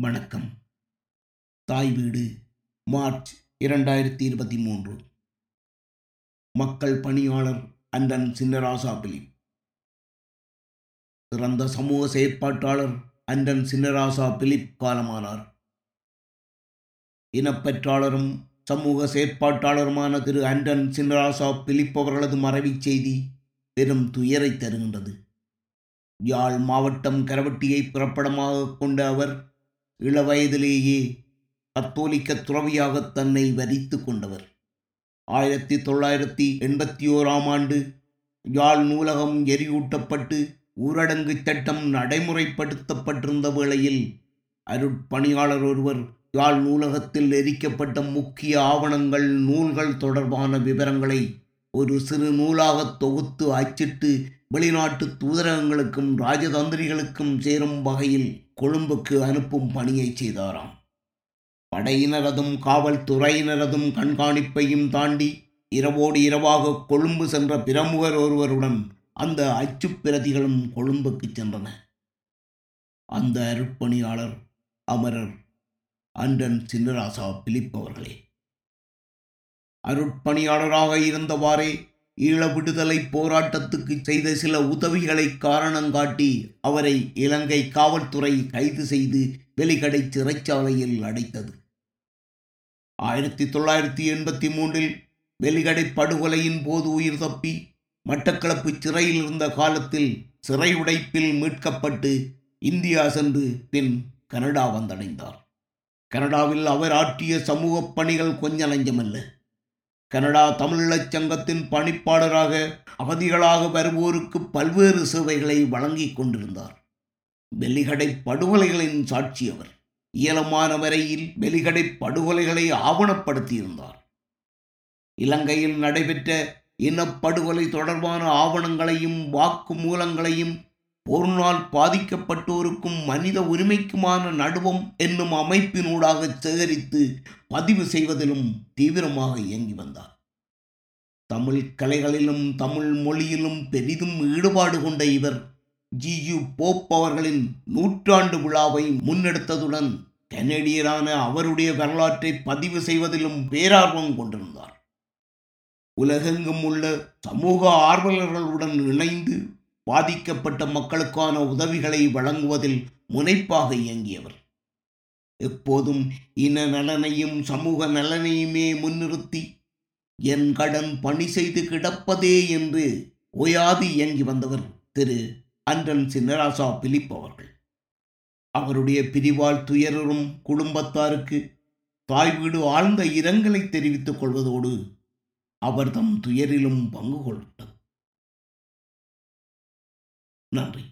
வணக்கம். தாய் வீடு மார்ச் இரண்டாயிரத்தி இருபத்தி மூன்று. மக்கள் பணியாளர் அண்டன் சின்னராசா பிலிப் சிறந்த சமூக செயற்பாட்டாளர் அண்டன் சின்னராசா பிலிப் காலமானார். இனப்பற்றாளரும் சமூக செயற்பாட்டாளருமான திரு அண்டன் சின்னராசா பிலிப் அவர்களது மறைவுச் செய்தி பெரும் துயரை தருகின்றது. யாழ் மாவட்டம் கரவட்டியை புறப்படமாக கொண்ட அவர் இளவயதிலேயே கத்தோலிக்க துறவியாக தன்னை வரித்து கொண்டவர். ஆயிரத்தி தொள்ளாயிரத்தி எண்பத்தி ஓராம் ஆண்டு யாழ் நூலகம் எரியூட்டப்பட்டு ஊரடங்கு சட்டம் நடைமுறைப்படுத்தப்பட்டிருந்த வேளையில் அருட்பணியாளர் ஒருவர் யாழ் நூலகத்தில் எரிக்கப்பட்ட முக்கிய ஆவணங்கள் நூல்கள் தொடர்பான விவரங்களை ஒரு சிறு நூலாக தொகுத்து அச்சிட்டு வெளிநாட்டு தூதரகங்களுக்கும் ராஜதந்திரிகளுக்கும் சேரும் வகையில் கொழும்புக்கு அனுப்பும் பணியை செய்தாராம். படையினரதும் காவல்துறையினரதும் கண்காணிப்பையும் தாண்டி இரவோடு இரவாக கொழும்பு சென்ற பிரமுகர் ஒருவருடன் அந்த அச்சுப் பிரதிகளும் கொழும்புக்கு சென்றன. அந்த அருட்பணியாளர் அமரர் அண்டன் சின்னராசா பிலிப் அவர்களே. அருட்பணியாளராக இருந்தவாறே ஈழ விடுதலை போராட்டத்துக்கு செய்த சில உதவிகளை காரணங்காட்டி அவரை இலங்கை காவல்துறை கைது செய்து வெளிக்கடை சிறைச்சாலையில் அடைத்தது. ஆயிரத்தி தொள்ளாயிரத்தி எண்பத்தி மூன்றில் வெளிகடை படுகொலையின் போது உயிர் தப்பி மட்டக்களப்பு சிறையில் இருந்த காலத்தில் சிறை உடைப்பில் மீட்கப்பட்டு இந்தியா சென்று பின் கனடா வந்தடைந்தார். கனடாவில் அவர் ஆற்றிய சமூகப் பணிகள் கொஞ்ச நஞ்சமல்ல கனடா தமிழீழச் சங்கத்தின் பணிப்பாளராக அகதிகளாக வருவோருக்கு பல்வேறு சேவைகளை வழங்கிக் கொண்டிருந்தார். வெலிகடை படுகொலைகளின் சாட்சி அவர். இயலமான வரையில் வெலிகடை படுகொலைகளை ஆவணப்படுத்தியிருந்தார். இலங்கையில் நடைபெற்ற இனப்படுகொலை தொடர்பான ஆவணங்களையும் வாக்கு மூலங்களையும் போர்னால் பாதிக்கப்பட்டோருக்கும் மனித உரிமைக்குமான நடுவம் என்னும் அமைப்பினூடாக சேகரித்து பதிவு செய்வதிலும் தீவிரமாக இயங்கி வந்தார். தமிழ் கலைகளிலும் தமிழ் மொழியிலும் பெரிதும் ஈடுபாடு கொண்ட இவர் ஜி. யு. போப் அவர்களின் நூற்றாண்டு விழாவை முன்னெடுத்ததுடன் கனேடியரான அவருடைய வரலாற்றை பதிவு செய்வதிலும் பேரார்வம் கொண்டிருந்தார். உலகெங்கும் உள்ள சமூக ஆர்வலர்களுடன் இணைந்து பாதிக்கப்பட்ட மக்களுக்கான உதவிகளை வழங்குவதில் முனைப்பாக இயங்கியவர். எப்போதும் இன நலனையும் சமூக நலனையுமே முன்னிறுத்தி என் கடன் பணி செய்து கிடப்பதே என்று ஓயாது இயங்கி வந்தவர் திரு. அன்றன் சின்னராசா பிலிப் அவர்கள். அவருடைய பிரிவால் துயரரும் குடும்பத்தாருக்கு தாய் வீடு ஆழ்ந்த இரங்கலை தெரிவித்துக் கொள்வதோடு அவர் தம் துயரிலும் பங்கு கொள்ளப்பட்டது நன்றி